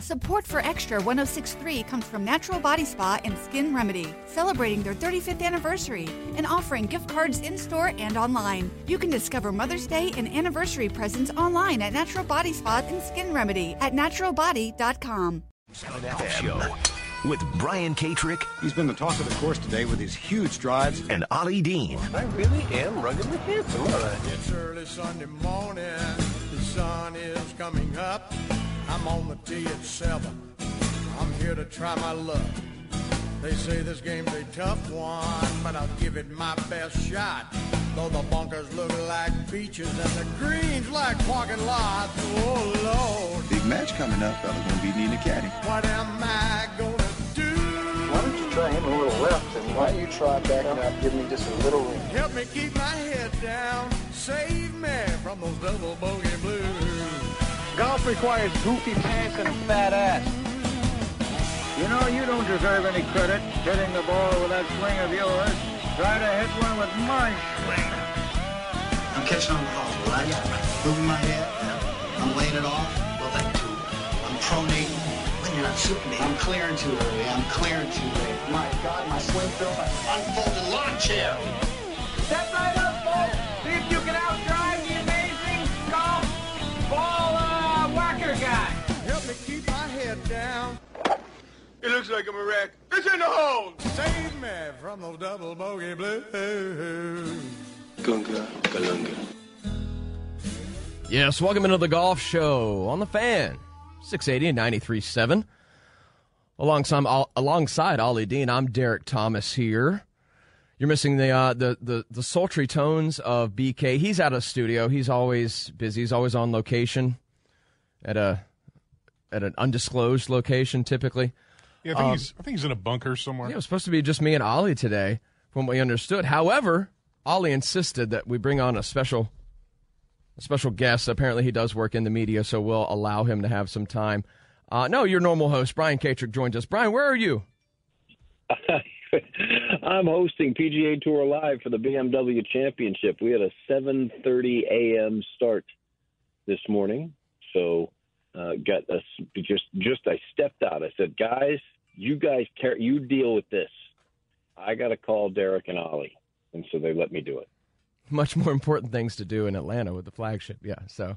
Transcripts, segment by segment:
Support for Extra 1063 comes from Natural Body Spa and Skin Remedy, celebrating their 35th anniversary and offering gift cards in store and online. You can discover Mother's Day and anniversary presents online at Natural Body Spa and Skin Remedy at naturalbody.com. Show with Brian Katrek He's been the talk of the course today with his huge strides. and Ollie Dean. I really am ruggedly handsome, aren't It's early Sunday morning. The sun is coming up. I'm on the tee at seven. I'm here to try my luck. They say this game's a tough one, but I'll give it my best shot. Though the bunkers look like beaches and the greens like parking lots. Oh Lord, Big match coming up. Fella's gonna be needing a caddy. what am I gonna do? Why don't you try him a little left, and why don't you try backing up, give me just a little room. Help me keep my head down. Save me from those double bogey blues. Golf requires goofy pants and a fat ass. You know, you don't deserve any credit hitting the ball with that swing of yours. Try to hit one with my swing. I'm catching on the ball, right? Moving my head. I'm laying it off. Well, that too. I'm pronating. When you're not shooting me, I'm clearing too early. I'm clearing too late. My God, my swing film. Unfolded lawn chair. Step right up, like I'm a wreck. It's in the hole! Save me from those double bogey blues. Gunga, galunga. Yes, welcome into the golf show on the fan. 680 and 93.7. Alongside, alongside Ollie Dean, I'm Derrick Thomas here. You're missing the, uh, the, the, the sultry tones of BK. He's out of studio. He's always busy. He's always on location at a at an undisclosed location typically. Yeah, I think he's I think he's in a bunker somewhere. Yeah, it was supposed to be just me and Ollie today, from what we understood. However, Ollie insisted that we bring on a special a special guest. Apparently, he does work in the media, so we'll allow him to have some time. Uh, no, your normal host, Brian Katrek, joins us. Brian, where are you? I'm hosting PGA Tour Live for the BMW Championship. We had a 7:30 a.m. start this morning, so uh, got a, just just I stepped out. I said, guys, you guys care, you deal with this. I got to call Derrick and Ollie, and so they let me do it. Much more important things to do in Atlanta with the flagship. Yeah. So,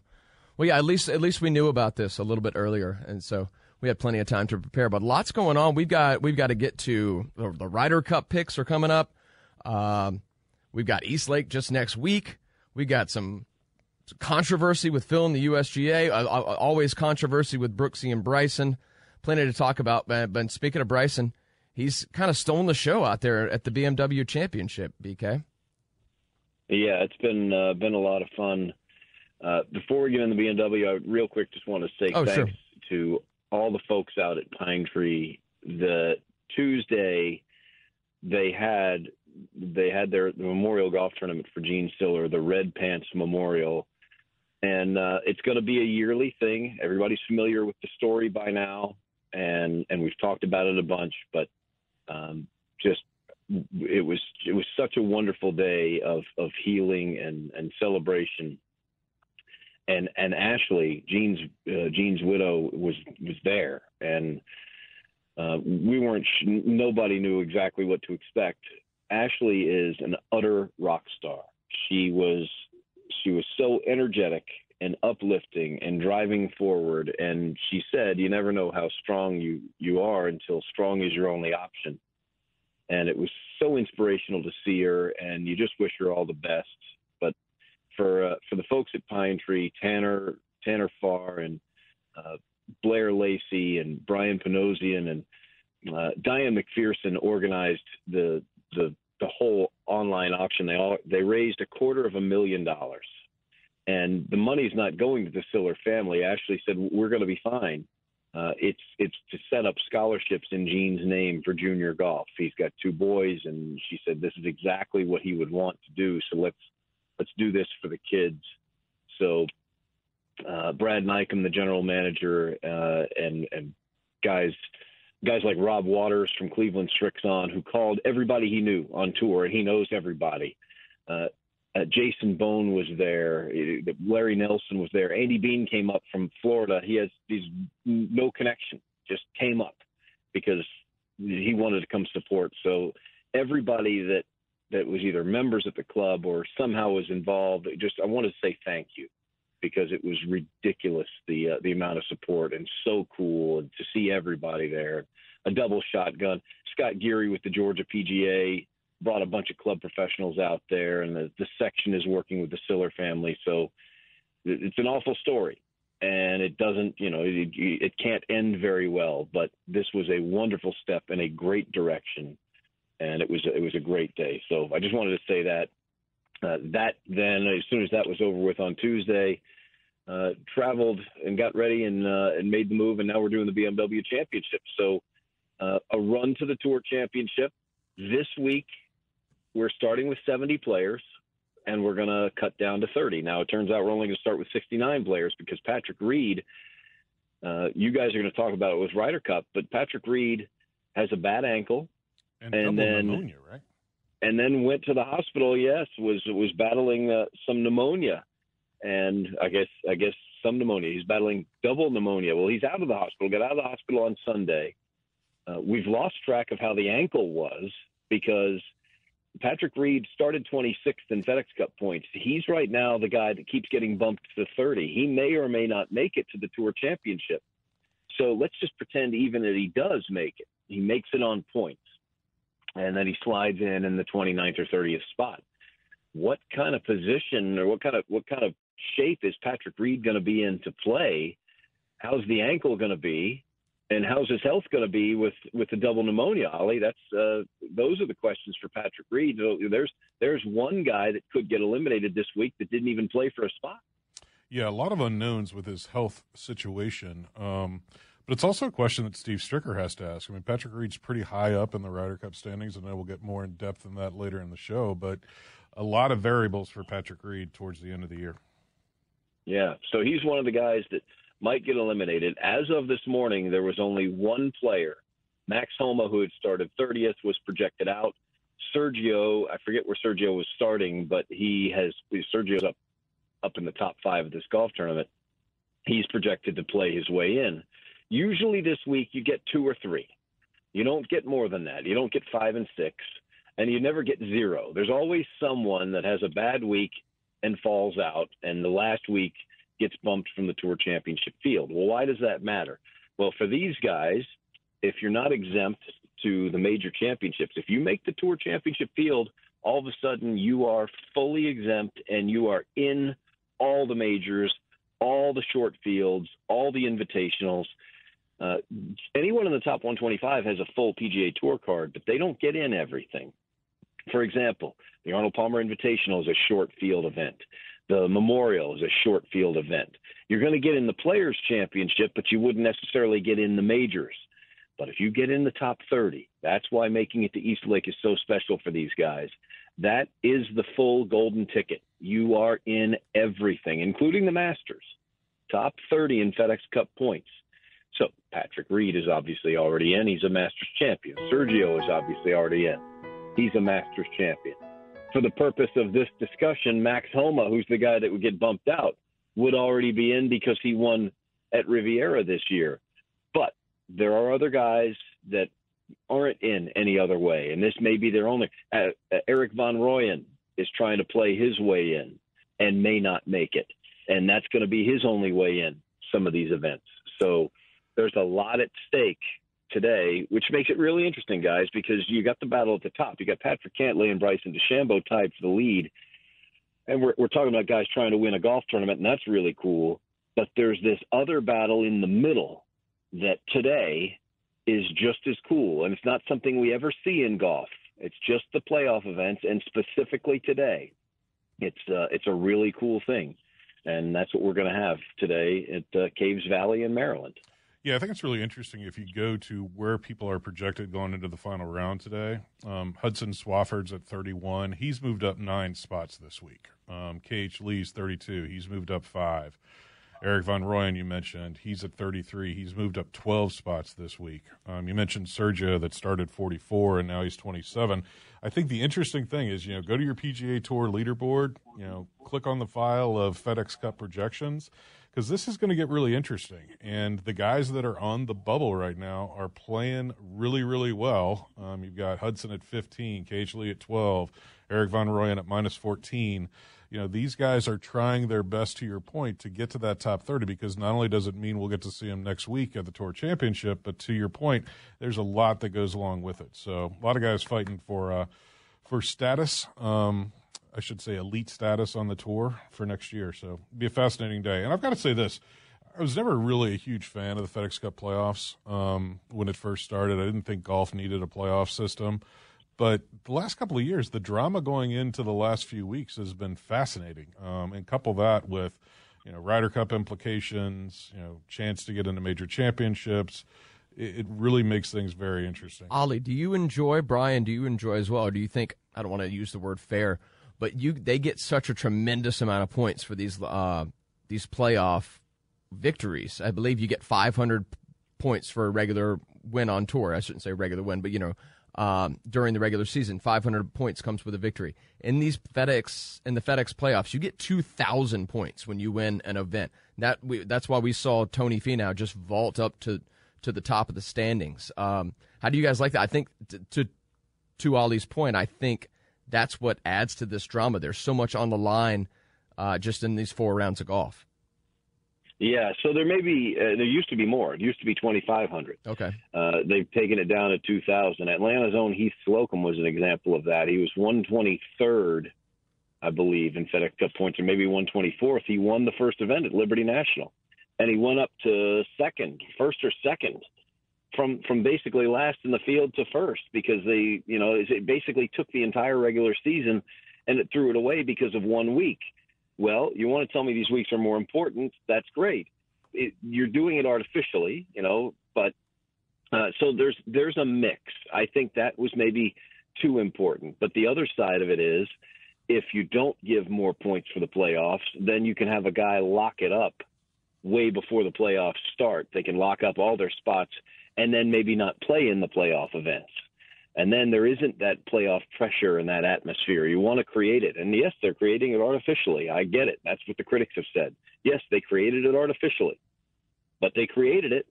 well, yeah. At least at least we knew about this a little bit earlier, and so we had plenty of time to prepare. But lots going on. We've got we've got to get to the, the Ryder Cup picks are coming up. Um, we've got East Lake just next week. We got some controversy with Phil and the USGA. Always controversy with Brooksy and Bryson. Plenty to talk about. But, but speaking of Bryson, he's kind of stolen the show out there at the BMW Championship. BK. Yeah, it's been uh, been a lot of fun. Uh, before we get into the BMW, I real quick just want to say Oh, thanks sure. to all the folks out at Pinetree. The Tuesday they had they had their the Memorial Golf Tournament for Gene Siller, the Red Pants Memorial, and uh, it's going to be a yearly thing. Everybody's familiar with the story by now, and and we've talked about it a bunch. But um, just it was it was such a wonderful day of of healing and and celebration. And and Ashley, Gene's uh, Gene's widow, was was there, and uh, we weren't. Nobody knew exactly what to expect. Ashley is an utter rock star. She was she was so energetic and uplifting and driving forward. And she said, "You never know how strong you you are until strong is your only option." And it was so inspirational to see her, and you just wish her all the best. But for uh, for the folks at Pinetree, Tanner Tanner Farr and uh, Blair Lacey and Brian Panosian and uh, Diane McPherson organized the the the whole online auction. They all they raised a quarter of a million dollars, and the money's not going to the Siller family. Ashley said we're going to be fine. Uh, it's it's to set up scholarships in Gene's name for junior golf. He's got two boys, and she said this is exactly what he would want to do. So let's let's do this for the kids. So uh, Brad Nykum, the general manager, uh, and and guys guys like Rob Waters from Cleveland Srixon, who called everybody he knew on tour, and he knows everybody. Uh, Uh, Jason Bohn was there. Larry Nelson was there. Andy Bean came up from Florida. He has he's no connection. Just came up because he wanted to come support. So everybody that that was either members at the club or somehow was involved, just I want to say thank you because it was ridiculous the uh, the amount of support and so cool and to see everybody there. A double shotgun. Scott Geary with the Georgia PGA brought a bunch of club professionals out there, and the, the section is working with the Siller family. So it's an awful story, and it doesn't, you know, it, it can't end very well. But this was a wonderful step in a great direction, and it was it was a great day. So I just wanted to say that. Uh, that then, as soon as that was over with on Tuesday, uh, traveled and got ready and uh, and made the move, and now we're doing the BMW Championship. So uh, a run to the Tour Championship this week we're starting with 70 players and we're going to cut down to 30. Now, it turns out we're only going to start with 69 players because Patrick Reed, uh, you guys are going to talk about it with Ryder Cup, but Patrick Reed has a bad ankle. And, and then, pneumonia, right? And then went to the hospital. Yes, was was battling uh, some pneumonia, and I guess I guess some pneumonia. He's battling double pneumonia. Well, he's out of the hospital. Got out of the hospital on Sunday. Uh, we've lost track of how the ankle was because Patrick Reed started 26th in FedEx Cup points. He's right now the guy that keeps getting bumped to 30. He may or may not make it to the Tour Championship. So let's just pretend even that he does make it. He makes it on points. And then he slides in in the 29th or 30th spot. What kind of position or what kind of what kind of shape is Patrick Reed going to be in to play? How's the ankle going to be? And how's his health going to be with with the double pneumonia, Ollie? That's uh, those are the questions for Patrick Reed. There's there's one guy that could get eliminated this week that didn't even play for a spot. Yeah, a lot of unknowns with his health situation. Um, but it's also a question that Steve Stricker has to ask. I mean, Patrick Reed's pretty high up in the Ryder Cup standings, and I will get more in depth in that later in the show. But a lot of variables for Patrick Reed towards the end of the year. Yeah, so he's one of the guys that might get eliminated. As of this morning, there was only one player. Max Homa, who had started 30th, was projected out. Sergio, I forget where Sergio was starting, but he has Sergio's up up in the top five of this golf tournament. He's projected to play his way in. Usually this week you get two or three. You don't get more than that. You don't get five and six, and you never get zero. There's always someone that has a bad week and falls out, and the last week gets bumped from the Tour Championship field. Well, why does that matter? Well, for these guys, if you're not exempt to the major championships, if you make the Tour Championship field, all of a sudden you are fully exempt and you are in all the majors, all the short fields, all the invitationals. Uh, anyone in the top 125 has a full PGA Tour card, but they don't get in everything. For example, the Arnold Palmer Invitational is a short field event. The Memorial is a short field event. You're going to get in the Players Championship, but you wouldn't necessarily get in the majors. But if you get in the top 30, that's why making it to East Lake is so special for these guys. That is the full golden ticket. You are in everything, including the Masters. Top 30 in FedEx Cup points. So Patrick Reed is obviously already in. He's a Masters champion. Sergio is obviously already in. He's a Masters champion for the purpose of this discussion, Max Homa, who's the guy that would get bumped out, would already be in because he won at Riviera this year. But there are other guys that aren't in any other way, and this may be their only. Uh, uh, Erik van Rooyen is trying to play his way in and may not make it, and that's going to be his only way in some of these events. So there's a lot at stake today, which makes it really interesting, guys, because you got the battle at the top. You got Patrick Cantlay and Bryson DeChambeau tied for the lead. And we're, we're talking about guys trying to win a golf tournament, and that's really cool. But there's this other battle in the middle that today is just as cool. And it's not something we ever see in golf. It's just the playoff events, and specifically today, it's uh, it's a really cool thing, and that's what we're going to have today at uh, Caves Valley in Maryland. Yeah, I think it's really interesting if you go to where people are projected going into the final round today. Um, Hudson Swafford's at 31. He's moved up nine spots this week. Um, KH Lee's 32. He's moved up five. Erik van Rooyen, you mentioned, he's at 33. He's moved up 12 spots this week. Um, you mentioned Sergio that started 44 and now he's 27. I think the interesting thing is, you know, go to your PGA Tour leaderboard, you know, click on the file of FedEx Cup projections because this is going to get really interesting. And the guys that are on the bubble right now are playing really, really well. Um, you've got Hudson at 15, KH Lee at 12, Erik van Rooyen at minus 14 you know these guys are trying their best to your point to get to that top 30 because not only does it mean we'll get to see them next week at the tour championship but to your point there's a lot that goes along with it so a lot of guys fighting for uh, for status um, i should say elite status on the tour for next year so it'll be a fascinating day and i've got to say this I was never really a huge fan of the FedEx Cup playoffs um, when it first started. I didn't think golf needed a playoff system. But the last couple of years, the drama going into the last few weeks has been fascinating. Um, and couple that with, you know, Ryder Cup implications, you know, chance to get into major championships. It, it really makes things very interesting. Ollie, do you enjoy Brian? Do you enjoy as well, or do you think I don't want to use the word fair, but you they get such a tremendous amount of points for these uh, these playoff victories. I believe you get 500 points for a regular win on tour. I shouldn't say regular win, but you know um, during the regular season. 500 points comes with a victory. In these FedEx in the FedEx playoffs, you get 2,000 points when you win an event. That we, that's why we saw Tony Finau just vault up to to the top of the standings. Um, how do you guys like that? I think t- to to Ollie's point, I think that's what adds to this drama. There's so much on the line uh, just in these four rounds of golf. Yeah, so there may be uh, there used to be more. It used to be 2,500. Okay. Uh, they've taken it down to 2,000. Atlanta's own Heath Slocum was an example of that. He was 123rd, I believe, in FedEx Cup points, or maybe 124th. He won the first event at Liberty National, and he went up to second, first or second, from from basically last in the field to first because they, you know, it basically took the entire regular season and it threw it away because of one week. Well, you want to tell me these weeks are more important? That's great. It, you're doing it artificially, you know, but uh, so there's there's a mix. I think that was maybe too important. But the other side of it is, if you don't give more points for the playoffs, then you can have a guy lock it up way before the playoffs start. They can lock up all their spots and then maybe not play in the playoff events. And then there isn't that playoff pressure and that atmosphere. You want to create it. And yes, they're creating it artificially. I get it. That's what the critics have said. Yes, they created it artificially, but they created it.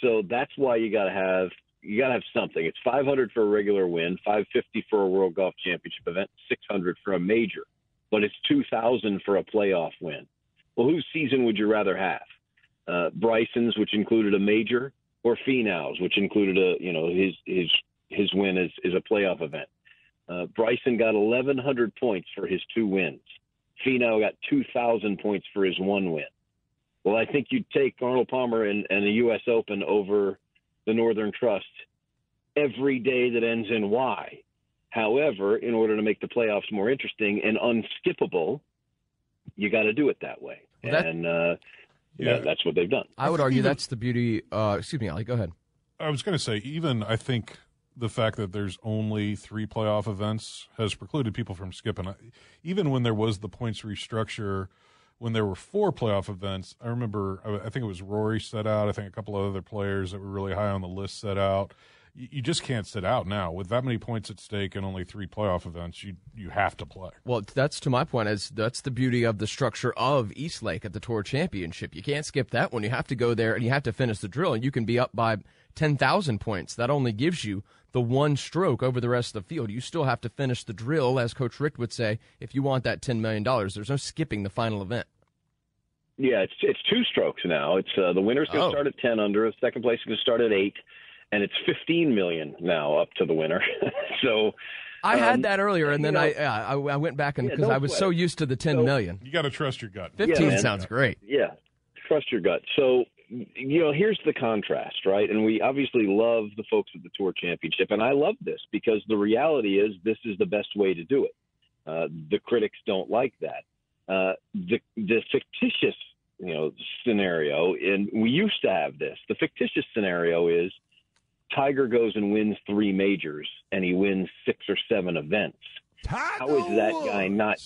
So that's why you got to have you got to have something. It's 500 for a regular win, 550 for a World Golf Championship event, 600 for a major, but it's 2,000 for a playoff win. Well, whose season would you rather have? Uh, Bryson's, which included a major, or Finau's, which included a you know his his his win is, is a playoff event. Uh, Bryson got 1,100 points for his two wins. Finau got 2,000 points for his one win. Well, I think you'd take Arnold Palmer and, and the U.S. Open over the Northern Trust every day that ends in Y. However, in order to make the playoffs more interesting and unskippable, you got to do it that way. Well, that, and uh, yeah, that's what they've done. I would argue that's the beauty. Uh, excuse me, Ollie. Go ahead. I was going to say, even I think the fact that there's only three playoff events has precluded people from skipping. Even when there was the points restructure, when there were four playoff events, I remember I think it was Rory set out. I think a couple of other players that were really high on the list set out. You just can't sit out now with that many points at stake and only three playoff events. You you have to play. Well, that's to my point. As that's the beauty of the structure of East Lake at the Tour Championship. You can't skip that one. You have to go there and you have to finish the drill. And you can be up by ten thousand points. That only gives you the one stroke over the rest of the field. You still have to finish the drill, as Coach Richt would say, if you want that $10 million. There's no skipping the final event. Yeah, it's it's two strokes now. It's uh, the winner's going to oh. start at ten under. The second place is going to start at eight, and it's fifteen million now up to the winner. so I um, had that earlier, and then know, I, I, I went back and because yeah, I was so used to the ten so, million. You got to trust your gut. Fifteen yeah, sounds great. Yeah, trust your gut. So you know, here's the contrast, right? And we obviously love the folks at the Tour Championship, and I love this because the reality is this is the best way to do it. Uh, the critics don't like that. Uh, the the fictitious, you know, scenario, and we used to have this. The fictitious scenario is Tiger goes and wins three majors, and he wins six or seven events. Tiger how is that guy not?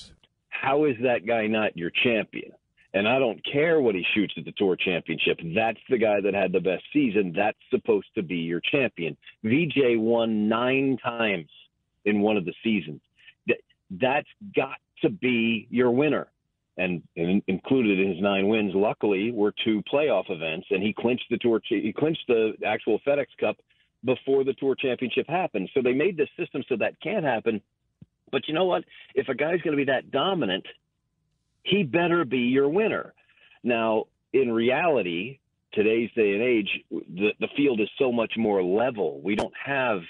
How is that guy not your champion? And I don't care what he shoots at the Tour Championship. That's the guy that had the best season. That's supposed to be your champion. VJ won nine times in one of the seasons. That's got to be your winner. And, and included in his nine wins, luckily, were two playoff events, and he clinched the tour. He clinched the actual FedEx Cup before the Tour Championship happened. So they made this system so that can't happen. But you know what? If a guy's going to be that dominant, he better be your winner. Now, in reality, today's day and age, the, the field is so much more level. We don't have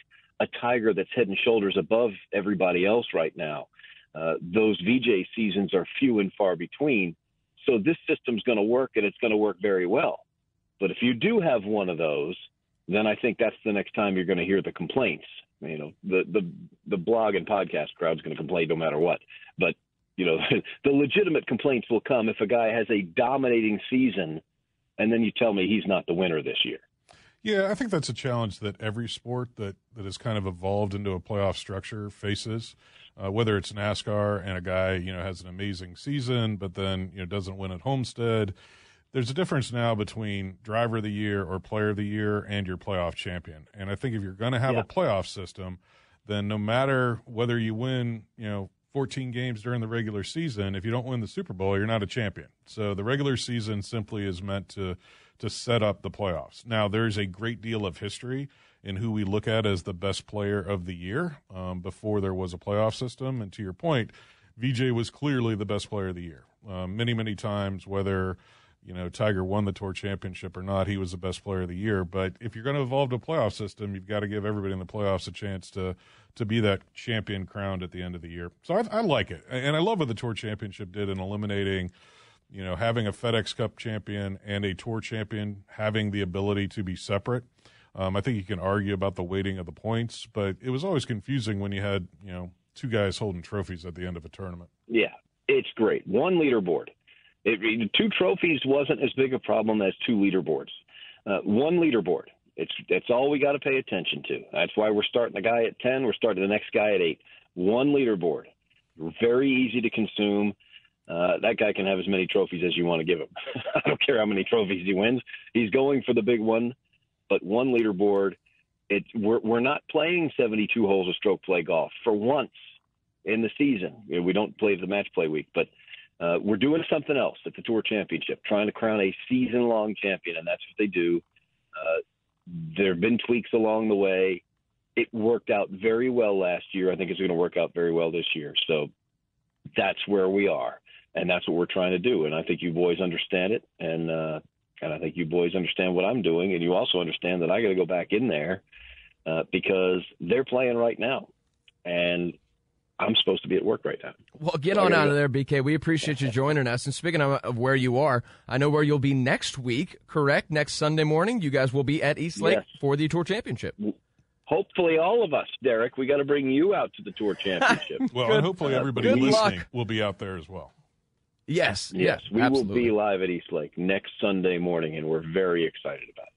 a tiger that's head and shoulders above everybody else right now. Uh, those VJ seasons are few and far between. So this system's going to work and it's going to work very well. But if you do have one of those, then I think that's the next time you're going to hear the complaints. You know, the the the blog and podcast crowd's going to complain no matter what. But you know, the legitimate complaints will come if a guy has a dominating season, and then you tell me he's not the winner this year. Yeah, I think that's a challenge that every sport that, that has kind of evolved into a playoff structure faces. Uh, whether it's NASCAR and a guy you know has an amazing season, but then you know doesn't win at Homestead. There's a difference now between driver of the year or player of the year and your playoff champion. And I think if you're going to have yeah. a playoff system, then no matter whether you win, you know, 14 games during the regular season, if you don't win the Super Bowl, you're not a champion. So the regular season simply is meant to to set up the playoffs. Now, there's a great deal of history in who we look at as the best player of the year um, before there was a playoff system. And to your point, VJ was clearly the best player of the year. Um, many, many times, whether you know Tiger won the tour championship or not, he was the best player of the year. But if you're going to evolve to a playoff system, you've got to give everybody in the playoffs a chance to to be that champion crowned at the end of the year. So I, I like it, and I love what the tour championship did in eliminating you know, having a FedEx Cup champion and a Tour champion having the ability to be separate. Um, I think you can argue about the weighting of the points, but it was always confusing when you had, you know, two guys holding trophies at the end of a tournament. Yeah, it's great. One leaderboard. It, two trophies wasn't as big a problem as two leaderboards. Uh, one leaderboard. It's that's all we got to pay attention to. That's why we're starting the guy at ten. We're starting the next guy at eight. One leaderboard. Very easy to consume uh, that guy can have as many trophies as you want to give him. I don't care how many trophies he wins. He's going for the big one, but one leaderboard. It we're we're not playing 72 holes of stroke play golf for once in the season. You know, we don't play the match play week, but uh, we're doing something else at the Tour Championship, trying to crown a season-long champion, and that's what they do. Uh, there have been tweaks along the way. It worked out very well last year. I think it's going to work out very well this year. So that's where we are and that's what we're trying to do. And I think you boys understand it, and uh, and I think you boys understand what I'm doing, and you also understand that I got to go back in there uh, because they're playing right now, and I'm supposed to be at work right now. Well, get so on out of there, BK. We appreciate you joining us. And speaking of, of, where you are, I know where you'll be next week. Correct? Next Sunday morning, you guys will be at East Lake yes. for the Tour Championship. Hopefully, all of us, Derrick. We got to bring you out to the Tour Championship. well, Good, and hopefully, everybody listening luck. will be out there as well. Yes, yes, we absolutely. will be live at East Lake next Sunday morning, and we're very excited about it.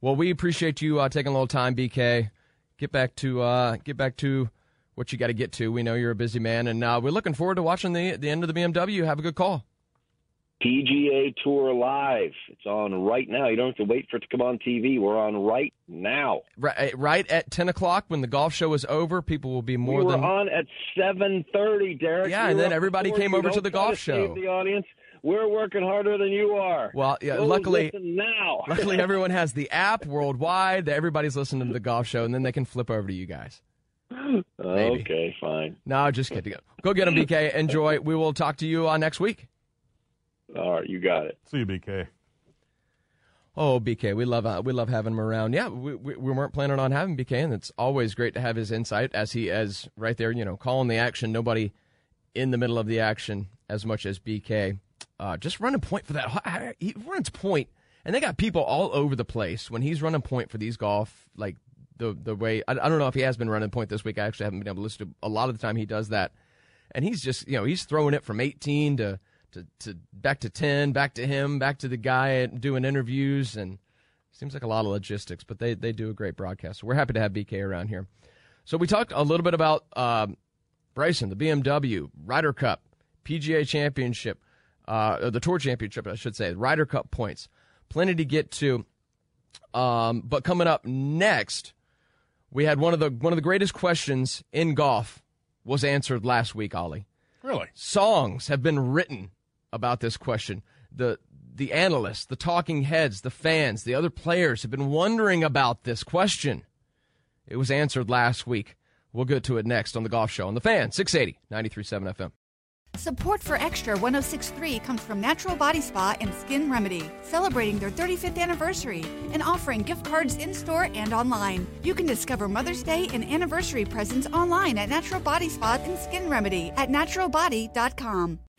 Well, we appreciate you uh, taking a little time, BK. Get back to uh, get back to what you got to get to. We know you're a busy man, and uh, we're looking forward to watching the the end of the BMW. Have a good call. PGA Tour Live. It's on right now. You don't have to wait for it to come on TV. We're on right now. Right, eh, right at ten o'clock when the golf show is over. People will be more we than on at seven thirty, Derrick. Yeah, we and then everybody came over to the golf to show. The audience. We're working harder than you are. Well, yeah, Go luckily now. luckily everyone has the app worldwide. Everybody's listening to the golf show, and then they can flip over to you guys. Maybe. Okay, fine. No, just kidding. Go Go get them, BK. Enjoy. We will talk to you uh, next week. All right, you got it. See you, BK. Oh, BK, we love uh, we love having him around. Yeah, we, we, we weren't planning on having BK, and it's always great to have his insight as he as right there, you know, calling the action. Nobody in the middle of the action as much as BK. Uh, just running point for that. He runs point, and they got people all over the place when he's running point for these golf. Like the the way I, I don't know if he has been running point this week. I actually haven't been able to listen to a lot of the time he does that, and he's just you know he's throwing it from 18 to to, to back to 10, back to him, back to the guy doing interviews. And seems like a lot of logistics, but they, they do a great broadcast. So we're happy to have BK around here. So we talked a little bit about uh, Bryson, the BMW, Ryder Cup, PGA Championship. uh, the Tour Championship, I should say, Ryder Cup points. Plenty to get to. Um, but coming up next, we had one of the one of the greatest questions in golf was answered last week, Ollie. Really? Songs have been written about this question. The the analysts, the talking heads, the fans, the other players have been wondering about this question. It was answered last week. We'll get to it next on the Golf Show on the Fan 680 937 FM. Support for Extra 1063 comes from Natural Body Spa and Skin Remedy, celebrating their 35th anniversary and offering gift cards in store and online. You can discover Mother's Day and anniversary presents online at Natural Body Spa and Skin Remedy at naturalbody.com.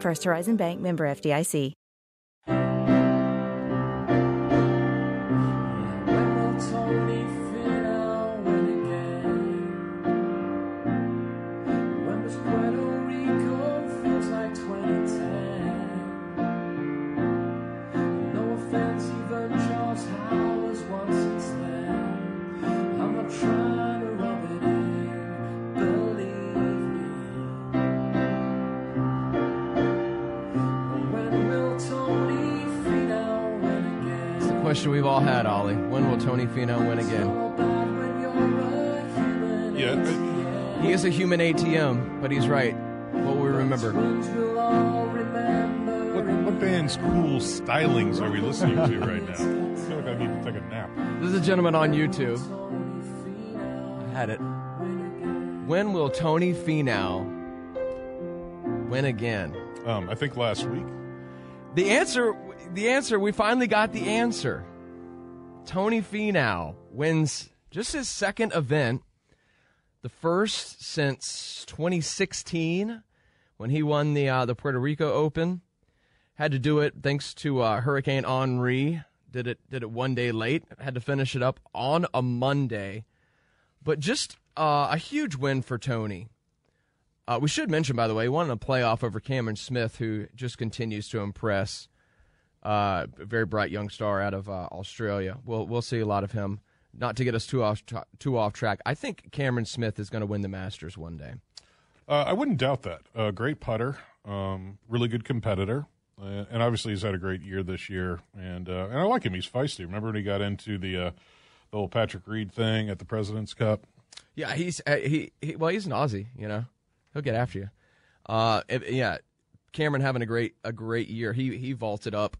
First Horizon Bank member FDIC. Question we've all had, Ollie. When will Tony Finau win again? Yeah. He is a human ATM, but he's right. What will we remember? What, what band's cool stylings are we listening to right now? I feel like I need to take a nap. This is a gentleman on YouTube. I had it. When will Tony Finau win again? Um, I think last week. The answer, the answer, we finally got the answer. Tony Finau wins just his second event, the first since 2016 when he won the uh, the Puerto Rico Open. Had to do it thanks to uh, Hurricane Henri. Did it did it one day late. Had to finish it up on a Monday, but just uh, a huge win for Tony. Uh, we should mention, by the way, he won a playoff over Cameron Smith, who just continues to impress. Uh, a very bright young star out of uh, Australia. We'll we'll see a lot of him. Not to get us too off too off track. I think Cameron Smith is going to win the Masters one day. Uh, I wouldn't doubt that. Uh, great putter, um, really good competitor, uh, and obviously he's had a great year this year. And uh, and I like him. He's feisty. Remember when he got into the uh, the old Patrick Reed thing at the President's Cup? Yeah, he's uh, he, he well, he's an Aussie. You know, he'll get after you. Uh, if- yeah, Cameron having a great a great year. He he vaulted up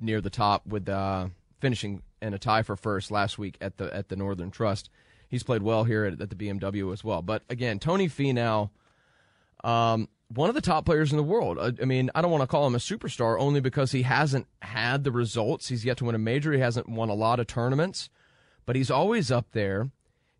near the top with uh, finishing in a tie for first last week at the at the Northern Trust. He's played well here at, at the BMW as well. But again, Tony Finau, um, one of the top players in the world. I, I mean, I don't want to call him a superstar only because he hasn't had the results. He's yet to win a major. He hasn't won a lot of tournaments, but he's always up there.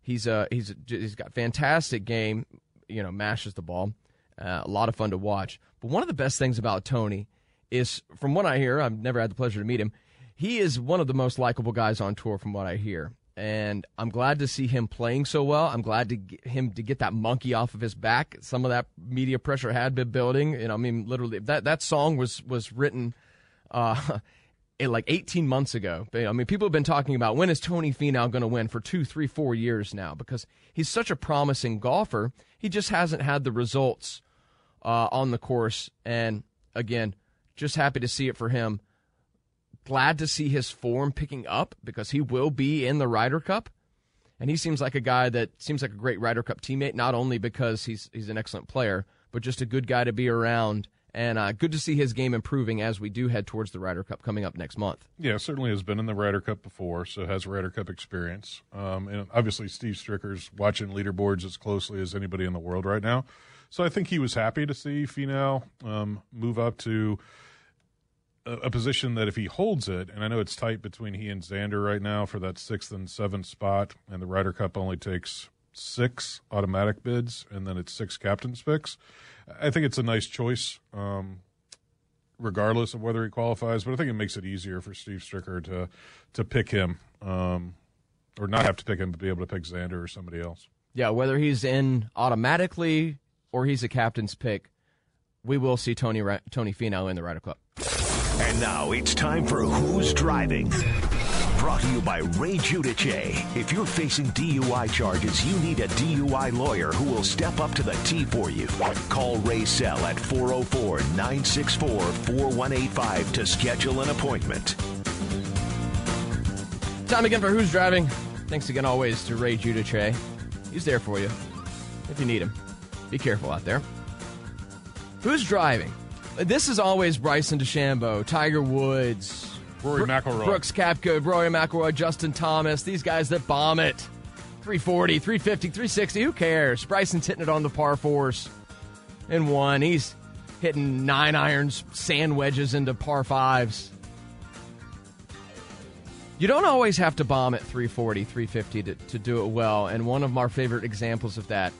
He's uh he's he's got fantastic game. You know, mashes the ball. Uh, a lot of fun to watch. But one of the best things about Tony is, from what I hear, I've never had the pleasure to meet him. He is one of the most likable guys on tour, from what I hear. And I'm glad to see him playing so well. I'm glad to get him to get that monkey off of his back. Some of that media pressure had been building. Know, I mean, literally, that that song was was written uh, like 18 months ago. I mean, people have been talking about when is Tony Finau going to win for two, three, four years now because he's such a promising golfer. He just hasn't had the results uh, on the course. And again, just happy to see it for him. Glad to see his form picking up because he will be in the Ryder Cup. And he seems like a guy that seems like a great Ryder Cup teammate, not only because he's he's an excellent player, but just a good guy to be around. And uh, good to see his game improving as we do head towards the Ryder Cup coming up next month. Yeah, certainly has been in the Ryder Cup before, so has Ryder Cup experience. Um, and obviously, Steve Stricker's watching leaderboards as closely as anybody in the world right now. So I think he was happy to see Finau um, move up to a, position that if he holds it, and I know it's tight between he and Xander right now for that sixth and seventh spot, and the Ryder Cup only takes six automatic bids, and then it's six captain's picks. I think it's a nice choice. Um, regardless of whether he qualifies. But I think it makes it easier for Steve Stricker to to pick him, um, or not have to pick him, but be able to pick Xander or somebody else. Yeah, whether he's in automatically or he's a captain's pick, we will see Tony Tony Finau in the Ryder Cup. And now it's time for Who's Driving. Brought to you by Ray Judice. If you're facing DUI charges, you need a DUI lawyer who will step up to the T for you. Call Ray Sell at 404 964 4185 to schedule an appointment. Time again for Who's Driving. Thanks again, always, to Ray Judice. He's there for you if you need him. Be careful out there. Who's driving? This is always Bryson DeChambeau, Tiger Woods, Rory McIlroy. Brooks Koepka, Rory McIlroy, Justin Thomas. These guys that bomb it. 340, 350, 360. Who cares? Bryson's hitting it on the par fours in one. He's hitting nine irons, sand wedges into par fives. You don't always have to bomb at 340, 350 to, to do it well. And one of our favorite examples of that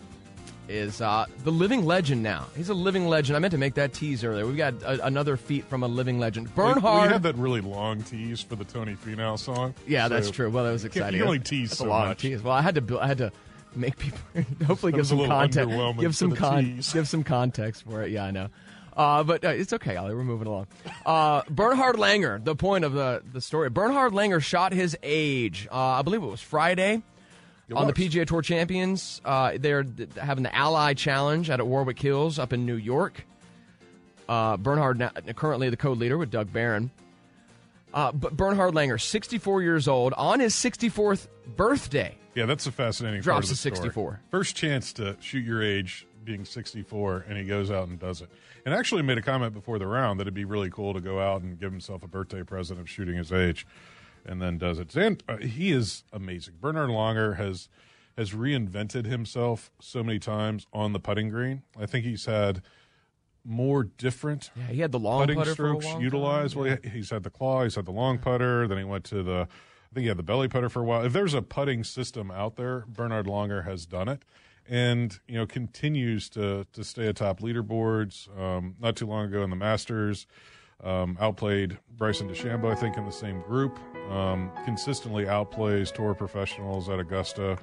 is uh, the living legend now. He's a living legend. I meant to make that tease earlier. We've got a, another feat from a living legend. Bernhard. We, we had that really long tease for the Tony Finau song. Yeah, so that's true. Well, that was exciting. You only That's tease a so long much. tease. Well, I had to. build- I had to make people. hopefully, That give some context. Give some con. Give some context for it. Yeah, I know. Uh, but uh, it's okay, Ollie. We're moving along. Uh, Bernhard Langer, the point of the, the story. Bernhard Langer shot his age, uh, I believe it was Friday, It on the PGA Tour Champions. Uh, they're th- having the Ally Challenge out at Warwick Hills up in New York. Uh, Bernhard, now, currently the co leader with Doug Barron. Uh, but Bernhard Langer, 64 years old, on his 64th birthday. Yeah, that's a fascinating Drops to story. 64. First chance to shoot your age being 64, and he goes out and does it. And actually made a comment before the round that it'd be really cool to go out and give himself a birthday present of shooting his age, and then does it. And uh, he is amazing. Bernhard Langer has has reinvented himself so many times on the putting green. I think he's had more different Yeah, he had the long putting putter for a strokes utilized. time, Well, he- he's had the claw, he's had the long putter, then he went to the, I think he had the belly putter for a while. If there's a putting system out there, Bernhard Langer has done it, and you know continues to to stay atop leaderboards. Um, not too long ago in the Masters, um, outplayed Bryson DeChambeau, I think, in the same group. Um, consistently outplays tour professionals at Augusta.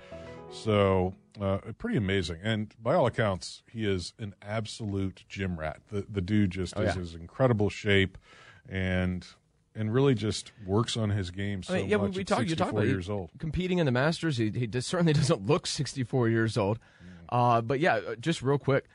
So uh, pretty amazing, and by all accounts, he is an absolute gym rat. The the dude just Oh, is yeah. his incredible shape, and and really just works on his game so I mean, yeah, we, much. we at talk. You 64 talk about years old. competing in the Masters. He, he just certainly doesn't look 64 years old. Uh, but yeah, uh, just real quick,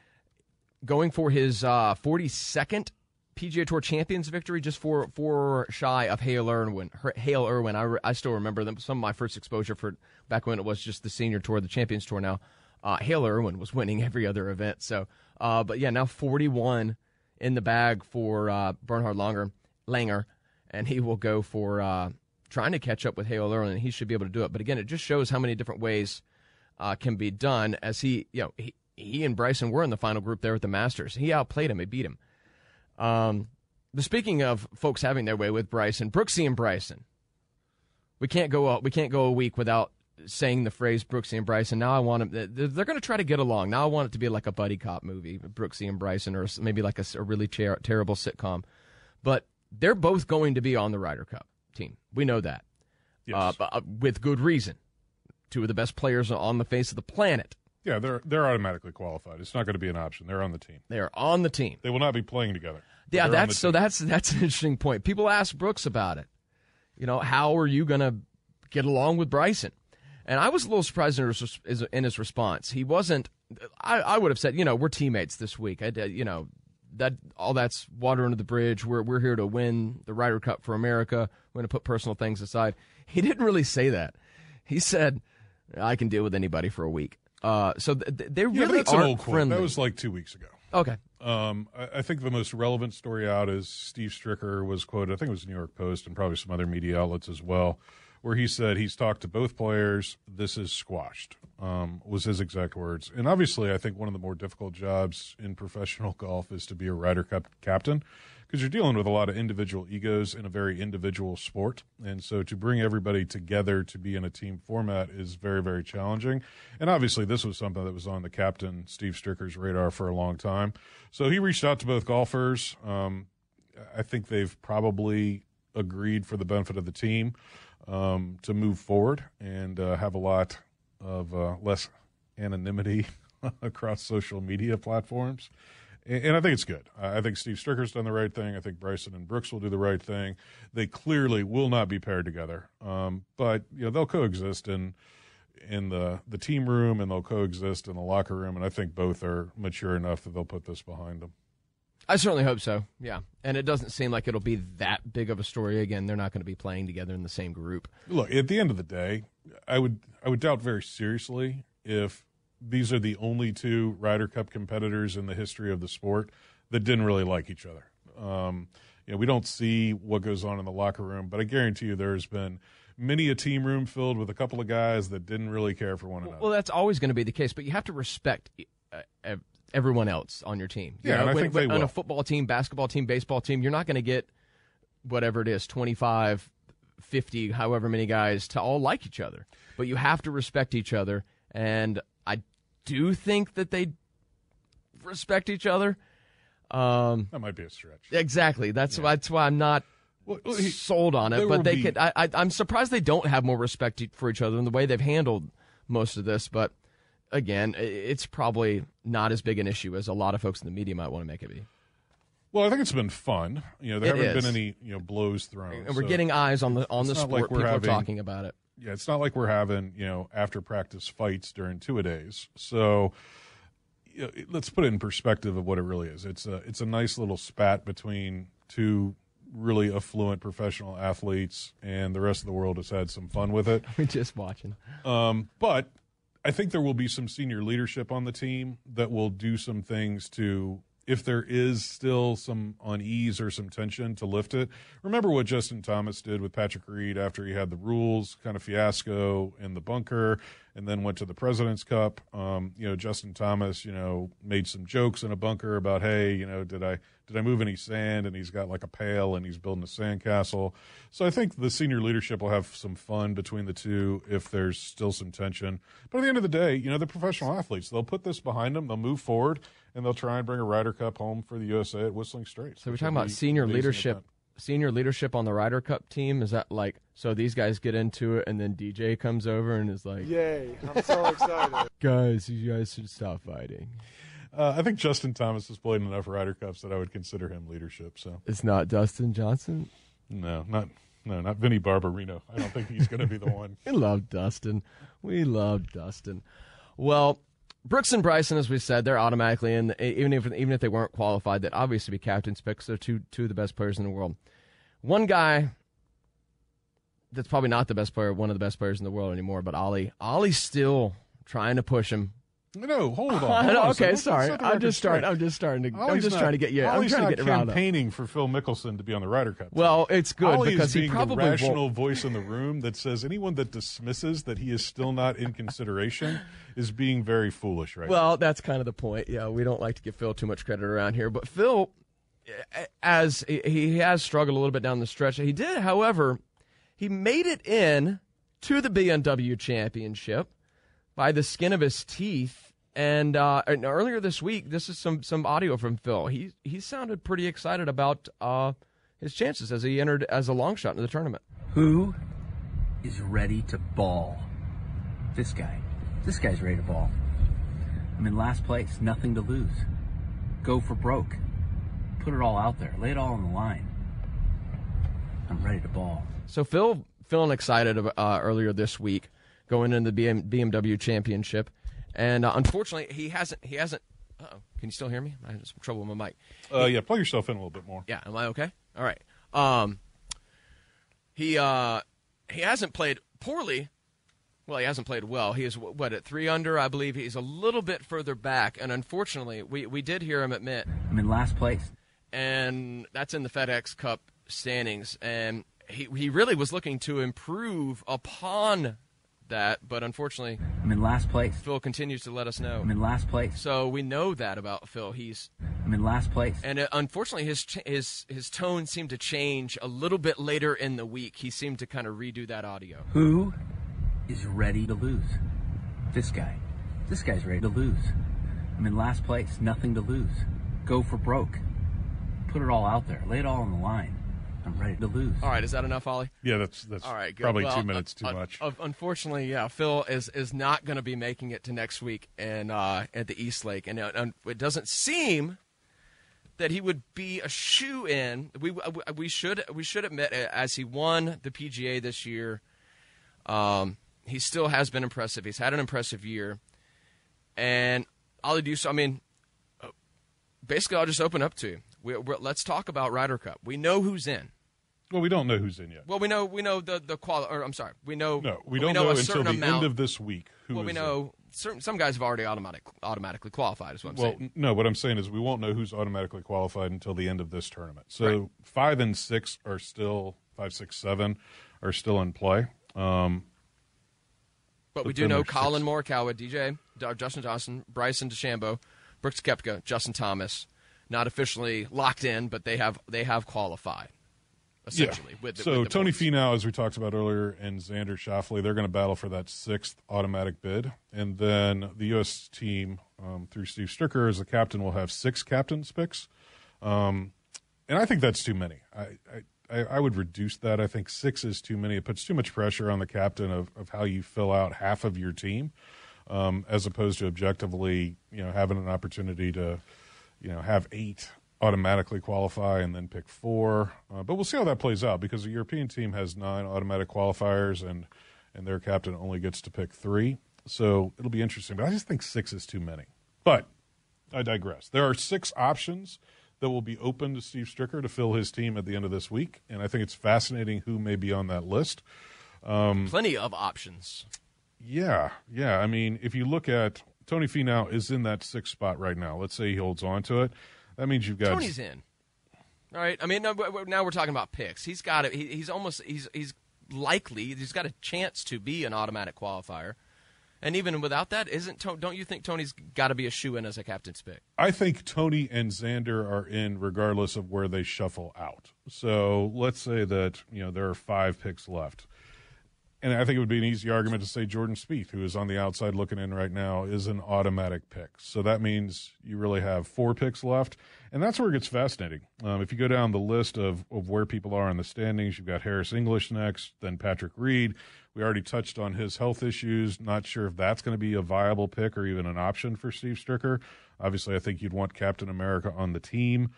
going for his uh, 42nd PGA Tour Champions victory, just four four shy of Hale Irwin. Hale Irwin. I, re- I still remember them. Some of my first exposure for back when it was just the Senior Tour, the Champions Tour. Now, uh, Hale Irwin was winning every other event. So, uh, but yeah, now 41 in the bag for uh, Bernhard Langer, Langer, and he will go for uh, trying to catch up with Hale Irwin. and He should be able to do it. But again, it just shows how many different ways uh, can be done. As he, you know, he, he and Bryson were in the final group there at the Masters. He outplayed him. He beat him. Um, speaking of folks having their way with Bryson, Brooksy and Bryson, we can't go a, we can't go a week without saying the phrase Brooksy and Bryson. Now I want them. They're, they're going to try to get along. Now I want it to be like a buddy cop movie, Brooksy and Bryson, or maybe like a really ter- terrible sitcom. But they're both going to be on the Ryder Cup team. We know that, uh, but, uh, with good reason. Two of the best players on the face of the planet. Yeah, they're they're automatically qualified. It's not going to be an option. They're on the team. They are on the team. They will not be playing together. Yeah, that's so that's that's an interesting point. People ask Brooks about it. You know, how are you going to get along with Bryson? And I was a little surprised in his, in his response. He wasn't. I, I would have said, you know, we're teammates this week. I, you know, that all that's water under the bridge. We're we're here to win the Ryder Cup for America. We're going to put personal things aside. He didn't really say that. He said, "I can deal with anybody for a week." Uh, so th- th- they Yeah, really that's an aren't friendly. That was like two weeks ago. okay. Um, I, I think the most relevant story out is Steve Stricker was quoted. I think it was New York Post and probably some other media outlets as well, where he said he's talked to both players. This is squashed. Um, was his exact words. And obviously, I think one of the more difficult jobs in professional golf is to be a Ryder Cup captain because you're dealing with a lot of individual egos in a very individual sport. And so to bring everybody together to be in a team format is very, very challenging. And obviously, this was something that was on the captain, Steve Stricker's radar for a long time. So he reached out to both golfers. Um, I think they've probably agreed for the benefit of the team um, to move forward and uh, have a lot of uh, less anonymity across social media platforms. And, I think it's good. I think Steve Stricker's done the right thing. I think Bryson and Brooks will do the right thing. They clearly will not be paired together, um, but you know they'll coexist in in the the team room and they'll coexist in the locker room. And I think both are mature enough that they'll put this behind them. I certainly hope so. Yeah, and it doesn't seem like it'll be that big of a story. Again, they're not going to be playing together in the same group. Look, at the end of the day, I would I would doubt very seriously if these are the only two Ryder Cup competitors in the history of the sport that didn't really like each other. Um, you know, we don't see what goes on in the locker room, but I guarantee you there's been many a team room filled with a couple of guys that didn't really care for one another. Well, that's always going to be the case, but you have to respect uh, everyone else on your team. You yeah, know, I when, think they on will. a football team, basketball team, baseball team, you're not going to get whatever it is, 25, 50, however many guys to all like each other. But you have to respect each other, and do think that they respect each other. Um, that might be a stretch. Exactly. That's yeah. why. That's why I'm not well, he, sold on it. But they be... could. I, I, I'm surprised they don't have more respect for each other in the way they've handled most of this. But again, it's probably not as big an issue as a lot of folks in the media might want to make it be. Well, I think it's been fun. You know, there it haven't is. been any you know blows thrown, and we're so getting eyes on the on the sport. Like People having, are talking about it. Yeah, it's not like we're having you know after practice fights during two a days. So you know, let's put it in perspective of what it really is. It's a it's a nice little spat between two really affluent professional athletes, and the rest of the world has had some fun with it. We're just watching. Um, but I think there will be some senior leadership on the team that will do some things to if there is still some unease or some tension to lift it. Remember what Justin Thomas did with Patrick Reed after he had the rules kind of fiasco in the bunker and then went to the President's Cup. Um, you know, Justin Thomas, you know, made some jokes in a bunker about, hey, you know, did I did I move any sand? And he's got like a pail and he's building a sandcastle. So I think the senior leadership will have some fun between the two if there's still some tension. But at the end of the day, you know, they're professional athletes. They'll put this behind them. They'll move forward and they'll try and bring a Ryder Cup home for the USA at Whistling Straits. So we're talking about senior leadership. Event. Senior leadership on the Ryder Cup team is that like so these guys get into it and then DJ comes over and is like, "Yay! I'm so excited, guys! You guys should stop fighting." Uh, I think Justin Thomas has played enough Ryder Cups that I would consider him leadership. So it's not Dustin Johnson. No, not no, not Vinny Barbarino. I don't think he's going to be the one. we love Dustin. We love Dustin. Well, Brooks and Bryson, as we said, they're automatically in. Even if even if they weren't qualified, they'd obviously be captains picks. They're two two of the best players in the world. One guy that's probably not the best player, one of the best players in the world anymore, but Ollie. Ollie's still trying to push him no, hold on. Hold on okay, sorry. I'm just starting. I'm just starting to. I'm just not, trying to get you. I'm trying to get around. Campaigning for Phil Mickelson to be on the Ryder Cup. Well, it's good Ollie because he probably the rational won't. voice in the room that says anyone that dismisses that he is still not in consideration is being very foolish right well, now. that's kind of the point. Yeah, we don't like to give Phil too much credit around here, but Phil, as he has struggled a little bit down the stretch, he did, however, he made it in to the BMW Championship by the skin of his teeth and, uh, and earlier this week, this is some some audio from Phil. He he sounded pretty excited about uh, his chances as he entered as a long shot in the tournament. Who is ready to ball? This guy. This guy's ready to ball. I'm in last place, nothing to lose. Go for broke. Put it all out there. Lay it all on the line. I'm ready to ball. So Phil feeling excited uh, earlier this week going into the BM, BMW Championship. And uh, unfortunately, he hasn't. He hasn't. oh Can you still hear me? I have some trouble with my mic. Uh, yeah, plug yourself in a little bit more. Yeah, am I okay? All right. Um, he uh, he hasn't played poorly. Well, he hasn't played well. He is what at three under, I believe. He's a little bit further back, and unfortunately, we we did hear him admit. I'm in last place, and that's in the FedEx Cup standings, and he he really was looking to improve upon that, but unfortunately, I'm in last place. Phil continues to let us know. I'm in last place. So we know that about Phil. He's I'm in last place. And uh, unfortunately, his his his tone seemed to change a little bit later in the week. He seemed to kind of redo that audio. Who is ready to lose? This guy. This guy's ready to lose. I'm in last place. Nothing to lose. Go for broke Put it all out there. Lay it all on the line. I'm ready to lose. All right, is that enough, Ollie? Yeah, that's that's All right, good. probably Well, two minutes too uh, much. uh, unfortunately, yeah, Phil is is not going to be making it to next week and uh, at the East Lake, and uh, it doesn't seem that he would be a shoe in. We we should we should admit uh, as he won the PGA this year, um, he still has been impressive. He's had an impressive year, and Ollie Deuce. I mean, uh, basically, I'll just open up to you. We, we're, let's talk about Ryder Cup. We know who's in. Well, we don't know who's in yet. Well, we know we know the the quali- or I'm sorry, we know No, we don't know, a until the amount. end of this week who well, we know certain some guys have already automatic automatically qualified. Is what I'm Well, saying. no, what I'm saying is we won't know who's automatically qualified until the end of this tournament. So Right. five and six are still five, six, seven are still in play. Um, But we do know Collin six. Morikawa, DJ, Justin Johnson, Bryson DeChambeau, Brooks Koepka, Justin Thomas, not officially locked in, but they have they have qualified essentially. yeah. With the, so with Tony points. Finau, as we talked about earlier, and Xander Schauffele, they're going to battle for that sixth automatic bid, and then the U.S. team um, through Steve Stricker as the captain will have six captains picks, um, and I think that's too many. I, I I I would reduce that. I think six is too many. It puts too much pressure on the captain of, of how you fill out half of your team, um, as opposed to objectively, you know, having an opportunity to, you know, have eight automatically qualify and then pick four. Uh, but we'll see how that plays out because the European team has nine automatic qualifiers and and their captain only gets to pick three. So it'll be interesting. But I just think six is too many. But I digress. There are six options that will be open to Steve Stricker to fill his team at the end of this week, and I think it's fascinating who may be on that list. Um, plenty of options. yeah, yeah. I mean, if you look at Tony Finau is in that sixth spot right now. Let's say he holds on to it. That means you've got Tony's in. All right. I mean, no, but- but now we're talking about picks. He's got it. He, he's almost. He's he's likely. He's got a chance to be an automatic qualifier. And even without that, isn't don't you think Tony's got to be a shoe in as a captain's pick? I think Tony and Xander are in regardless of where they shuffle out. So let's say that you know there are five picks left, and I think it would be an easy argument to say Jordan Spieth, who is on the outside looking in right now, is an automatic pick. So that means you really have four picks left, and that's where it gets fascinating. Um, if you go down the list of of where people are in the standings, you've got Harris English next, then Patrick Reed. We already touched on his health issues. Not sure if that's going to be a viable pick or even an option for Steve Stricker. Obviously, I think you'd want Captain America on the team.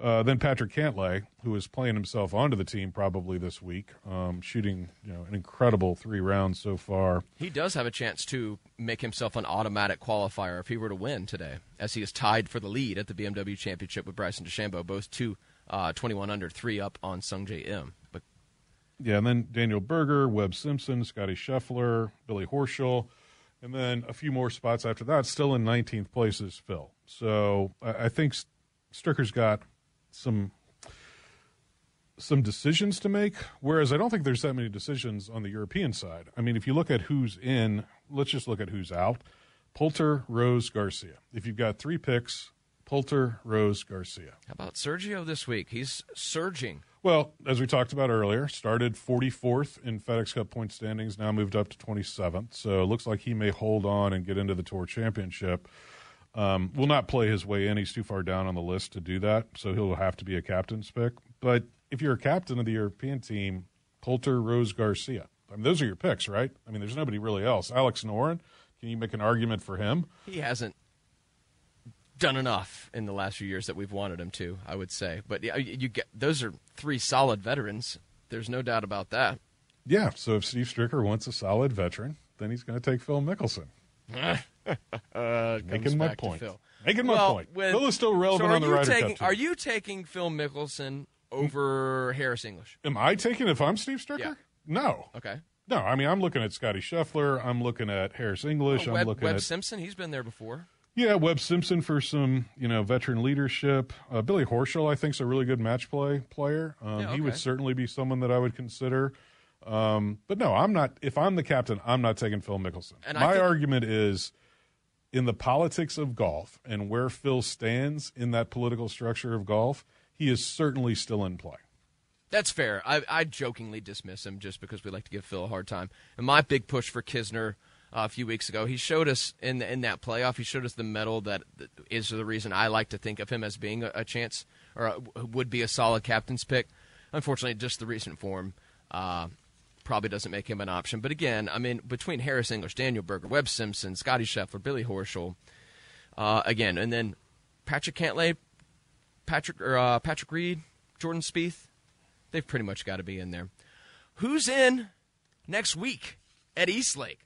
Uh, then Patrick Cantlay, who is playing himself onto the team probably this week, um, shooting you know an incredible three rounds so far. He does have a chance to make himself an automatic qualifier if he were to win today, as he is tied for the lead at the BMW Championship with Bryson DeChambeau, both two uh, 21 under, three up on Sungjae Im. But Yeah, and then Daniel Berger, Webb Simpson, Scotty Scheffler, Billy Horschel, and then a few more spots after that. Still in 19th place is Phil. So I, I think Stricker's got some some decisions to make. Whereas I don't think there's that many decisions on the European side. I mean, if you look at who's in, let's just look at who's out. Poulter, Rose, Garcia. If you've got three picks, Poulter, Rose, Garcia. how about Sergio this week? He's surging. Well, as we talked about earlier, started 44th in FedEx Cup point standings, now moved up to 27th. So it looks like he may hold on and get into the Tour Championship. Um, will not play his way in. He's too far down on the list to do that, so he'll have to be a captain's pick. But if you're a captain of the European team, Poulter, Rose, Garcia. I mean, those are your picks, right? I mean, there's nobody really else. Alex Noren, can you make an argument for him? He hasn't done enough in the last few years that we've wanted him to, I would say. But yeah, you you get those are three solid veterans. There's no doubt about that. Yeah, so if Steve Stricker wants a solid veteran, then he's going to take Phil Mickelson. uh, Making my point. Making my Well, point. when- Phil is still relevant so on the Ryder taking, Cup team. Are you taking Phil Mickelson over Harris English? Am I taking if I'm Steve Stricker? Yeah. No. Okay. No, I mean I'm looking at Scotty Scheffler. I'm looking at Harris English. Oh, I'm Webb, looking Webb at Simpson, he's been there before. yeah Webb Simpson for some you know veteran leadership. Uh, Billy Horschel I think is a really good match play player. Um, Yeah, He would certainly be someone that I would consider. Um, but no, I'm not. If I'm the captain, I'm not taking Phil Mickelson. And My think- argument is in the politics of golf and where Phil stands in that political structure of golf, he is certainly still in play. That's fair. I, I jokingly dismiss him just because we like to give Phil a hard time. And my big push for Kisner uh, a few weeks ago, he showed us in in that playoff. He showed us the mettle that is the reason I like to think of him as being a, a chance or uh, would be a solid captain's pick. Unfortunately, just the recent form uh, probably doesn't make him an option. But again, I mean, between Harris English, Daniel Berger, Webb Simpson, Scotty Scheffler, Billy Horschel, uh, again, and then Patrick Cantlay, Patrick or uh, Patrick Reed, Jordan Spieth, they've pretty much got to be in there. Who's in next week at East Lake?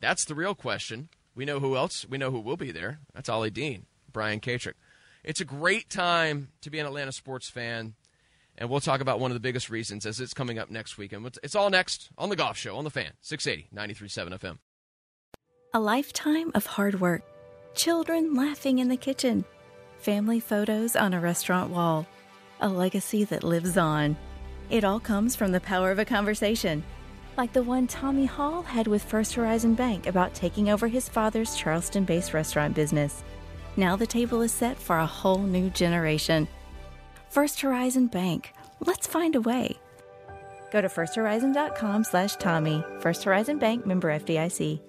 That's the real question. We know who else. We know who will be there. That's Ollie Dean, Brian Katrek. It's a great time to be an Atlanta sports fan, and we'll talk about one of the biggest reasons as it's coming up next week. And it's all next on the Golf Show on the Fan, 680, 93.7 FM. A lifetime of hard work, children laughing in the kitchen, family photos on a restaurant wall, a legacy that lives on. It all comes from the power of a conversation like the one Tommy Hall had with First Horizon Bank about taking over his father's Charleston based restaurant business. Now the table is set for a whole new generation. First Horizon Bank. Let's find a way. Go to firsthorizon.com slash Tommy. First Horizon Bank member FDIC.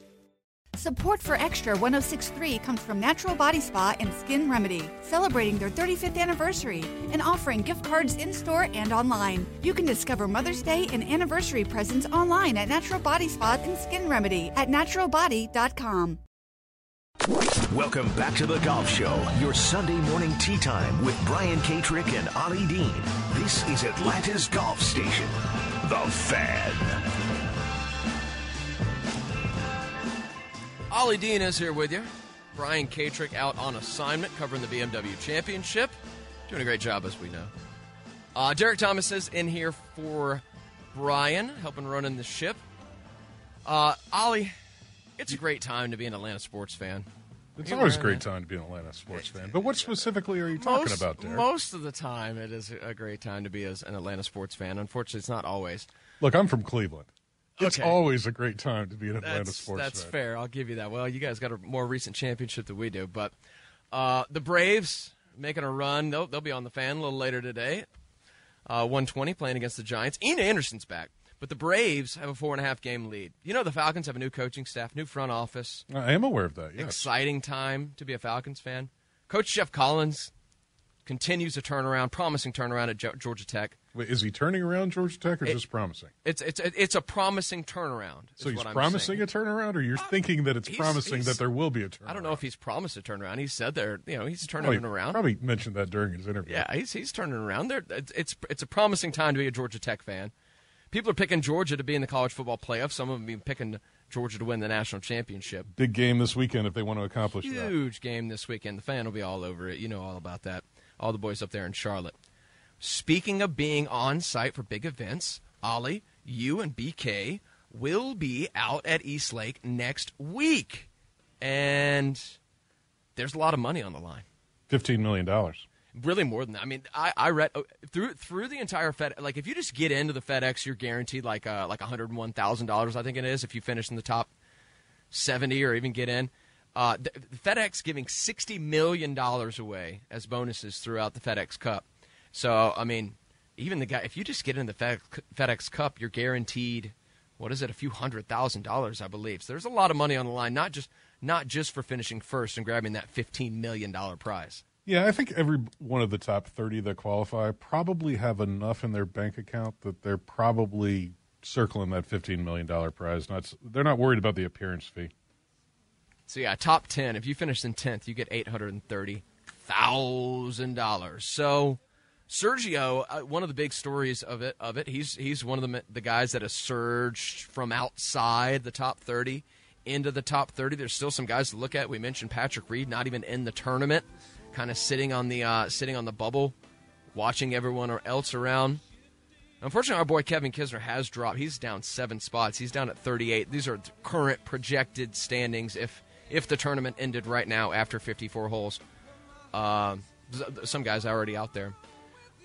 Support for Extra 1063 comes from Natural Body Spa and Skin Remedy, celebrating their 35th anniversary and offering gift cards in store and online. You can discover Mother's Day and anniversary presents online at Natural Body Spa and Skin Remedy at naturalbody.com. Welcome back to the Golf Show, your Sunday morning tee time with Brian Katrek and Ollie Dean. This is Atlanta's Golf Station, The Fan. Ollie Dean is here with you. Brian Katrek out on assignment covering the BMW Championship. Doing a great job, as we know. Uh, Derrick Thomas is in here for Brian, helping running the ship. Uh, Ollie, it's a great time to be an Atlanta sports fan. It's always a great time to be an Atlanta sports fan. But what specifically are you talking most, about, Derrick? Most of the time, it is a great time to be as an Atlanta sports fan. Unfortunately, it's not always. Look, I'm from Cleveland. It's Okay. always a great time to be an Atlanta That's, sports that's fan. That's fair. I'll give you that. Well, you guys got a more recent championship than we do, but uh, the Braves making a run. They'll, they'll be on the fan a little later today. Uh, 120 playing against the Giants. Ian Anderson's back, but the Braves have a four and a half game lead. You know the Falcons have a new coaching staff, new front office. I am aware of that. Yes. Exciting time to be a Falcons fan. Coach Geoff Collins continues a turnaround, promising turnaround at Georgia Tech. Wait, is he turning around Georgia Tech or It- just promising? It's it's it's a promising turnaround. So he's promising saying. a turnaround, or you're uh, thinking that it's he's- promising he's- that there will be a turnaround? I don't know if he's promised a turnaround. He said there, you know, he's turning he around. Probably mentioned that during his interview. Yeah, he's he's turning around. There, it's, it's it's a promising time to be a Georgia Tech fan. People are picking Georgia to be in the college football playoff. Some of them even picking Georgia to win the national championship. Big game this weekend if they want to accomplish that. Huge game this weekend. The fan will be all over it. You know all about that. All the boys up there in Charlotte. Speaking of being on site for big events, Ollie, you and BK will be out at East Lake next week. And there's a lot of money on the line. Fifteen million dollars. Really more than that. I mean, I, I read oh, through through the entire Fed. Like, if you just get into the FedEx, you're guaranteed like uh, like one hundred one thousand dollars. I think it is if you finish in the top seventy or even get in. Uh, the, the FedEx giving sixty million dollars away as bonuses throughout the FedEx Cup. So, I mean, even the guy, if you just get in the FedEx, FedEx Cup, you're guaranteed. What is it? A few hundred thousand dollars, I believe. So there's a lot of money on the line, not just not just for finishing first and grabbing that fifteen million dollar prize. Yeah, I think every one of the top 30 that qualify probably have enough in their bank account that they're probably circling that $15 million prize. Not, they're not worried about the appearance fee. So yeah, top ten. If you finish in tenth, you get eight hundred and thirty thousand dollars. So Sergio, uh, one of the big stories of it, of it, he's he's one of the the guys that has surged from outside the top thirty into the top thirty. There's still some guys to look at. We mentioned Patrick Reed, not even in the tournament, kind of sitting on the uh, sitting on the bubble, watching everyone or else around. Unfortunately, our boy Kevin Kisner has dropped. He's down seven spots. He's down at 38. These are the current projected standings if if the tournament ended right now after 54 holes. Um, some guys are already out there.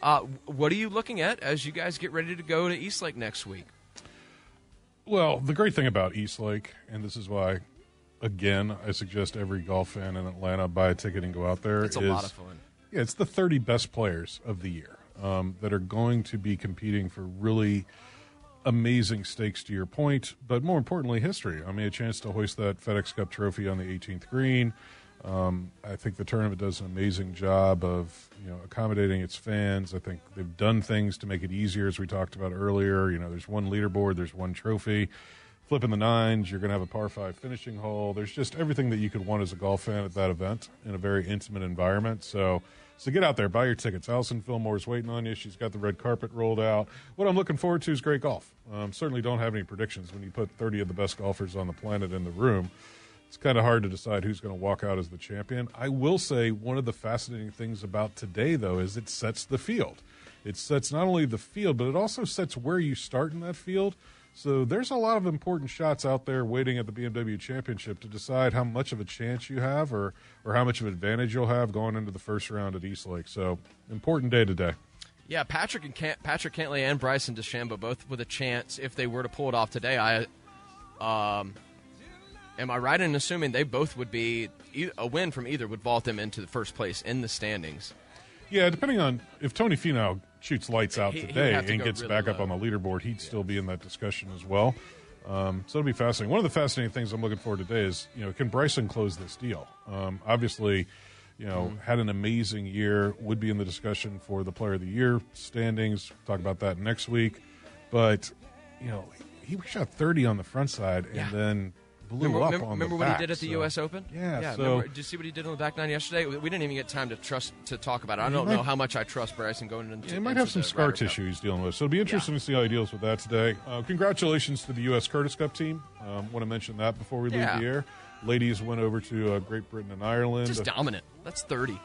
Uh, what are you looking at as you guys get ready to go to East Lake next week? Well, the great thing about East Lake, and this is why, again, I suggest every golf fan in Atlanta buy a ticket and go out there. It's a is- lot of fun. Yeah, it's the 30 best players of the year um, that are going to be competing for really amazing stakes, to your point, but more importantly, history. I mean, a chance to hoist that FedEx Cup trophy on the 18th green. Um, I think the tournament does an amazing job of you know accommodating its fans. I think they've done things to make it easier, as we talked about earlier. You know, there's one leaderboard, there's one trophy. Flipping the nines, you're going to have a par five finishing hole. There's just everything that you could want as a golf fan at that event in a very intimate environment. So, so get out there, buy your tickets. Alison Fillmore's waiting on you. She's got the red carpet rolled out. What I'm looking forward to is great golf. Um, certainly don't have any predictions when you put 30 of the best golfers on the planet in the room it's kind of hard to decide who's going to walk out as the champion. I will say one of the fascinating things about today, though, is it sets the field. It sets not only the field, but it also sets where you start in that field. So there's a lot of important shots out there waiting at the BMW Championship to decide how much of a chance you have or, or how much of an advantage you'll have going into the first round at East Lake. So important day today. Yeah, Patrick and Cant- Patrick Cantlay and Bryson DeChambeau both with a chance if they were to pull it off today. I um, am I right in assuming they both would be a win from either would vault them into the first place in the standings? Yeah, depending on if Tony Finau shoots lights out He- today to and gets really back up on the leaderboard, he'd still be in that discussion as well. Um, so it'll be fascinating. One of the fascinating things I'm looking forward to today is, you know, can Bryson close this deal? Um, obviously, you know, Mm-hmm. had an amazing year, would be in the discussion for the Player of the Year standings. Talk about that next week. But, you know, he shot 30 on the front side and Yeah. then blew remember up remember, on remember the what back, he did at the so- U.S. Open? Yeah, yeah. so remember- did you see what he did on the back nine yesterday? We didn't even get time to trust to talk about it. I don't might- know how much I trust Bryson going into. Yeah, he might into have some scar tissue he's dealing with. So it'll be interesting to see how he deals with that today. Uh, congratulations to the U.S. Curtis Cup team. Um, want to mention that before we leave Yeah. the air. Ladies went over to uh, Great Britain and Ireland. Just dominant. That's thirty.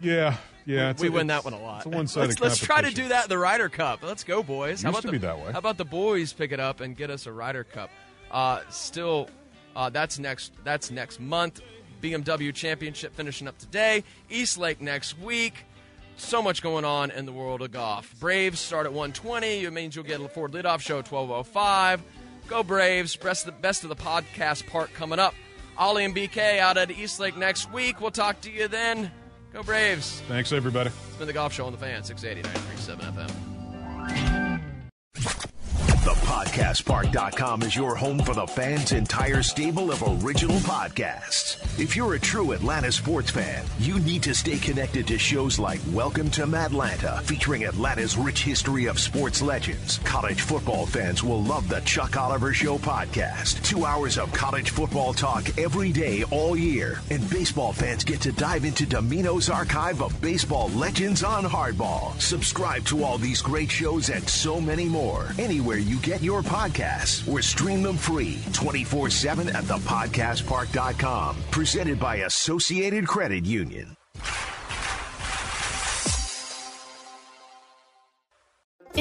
Yeah, yeah. we, we a- win that one a lot. It's a one-sided Let's, let's try to do that in the Ryder Cup. Let's go, boys. Used about to the, be that way. How about the boys pick it up and get us a Ryder Cup? Uh, still, uh, that's next. That's next month. BMW Championship finishing up today. East Lake next week. So much going on in the world of golf. Braves start at 120. It means you'll get a Ford leadoff show at 1205. Go Braves. Best of the, best of the podcast part coming up. Ollie and BK out at East Lake next week. We'll talk to you then. Go Braves. Thanks, everybody. It's been the Golf Show on the Fan, 680 937 FM. ThePodcastPark.com is your home for the fans' entire stable of original podcasts. If you're a true Atlanta sports fan, you need to stay connected to shows like Welcome to Matlanta, featuring Atlanta's rich history of sports legends. College football fans will love the Chuck Oliver Show podcast. Two hours of college football talk every day, all year. And baseball fans get to dive into Domino's archive of baseball legends on hardball. Subscribe to all these great shows and so many more anywhere you get your podcasts or stream them free 24 7 at thepodcastpark.com. Presented by Associated Credit Union.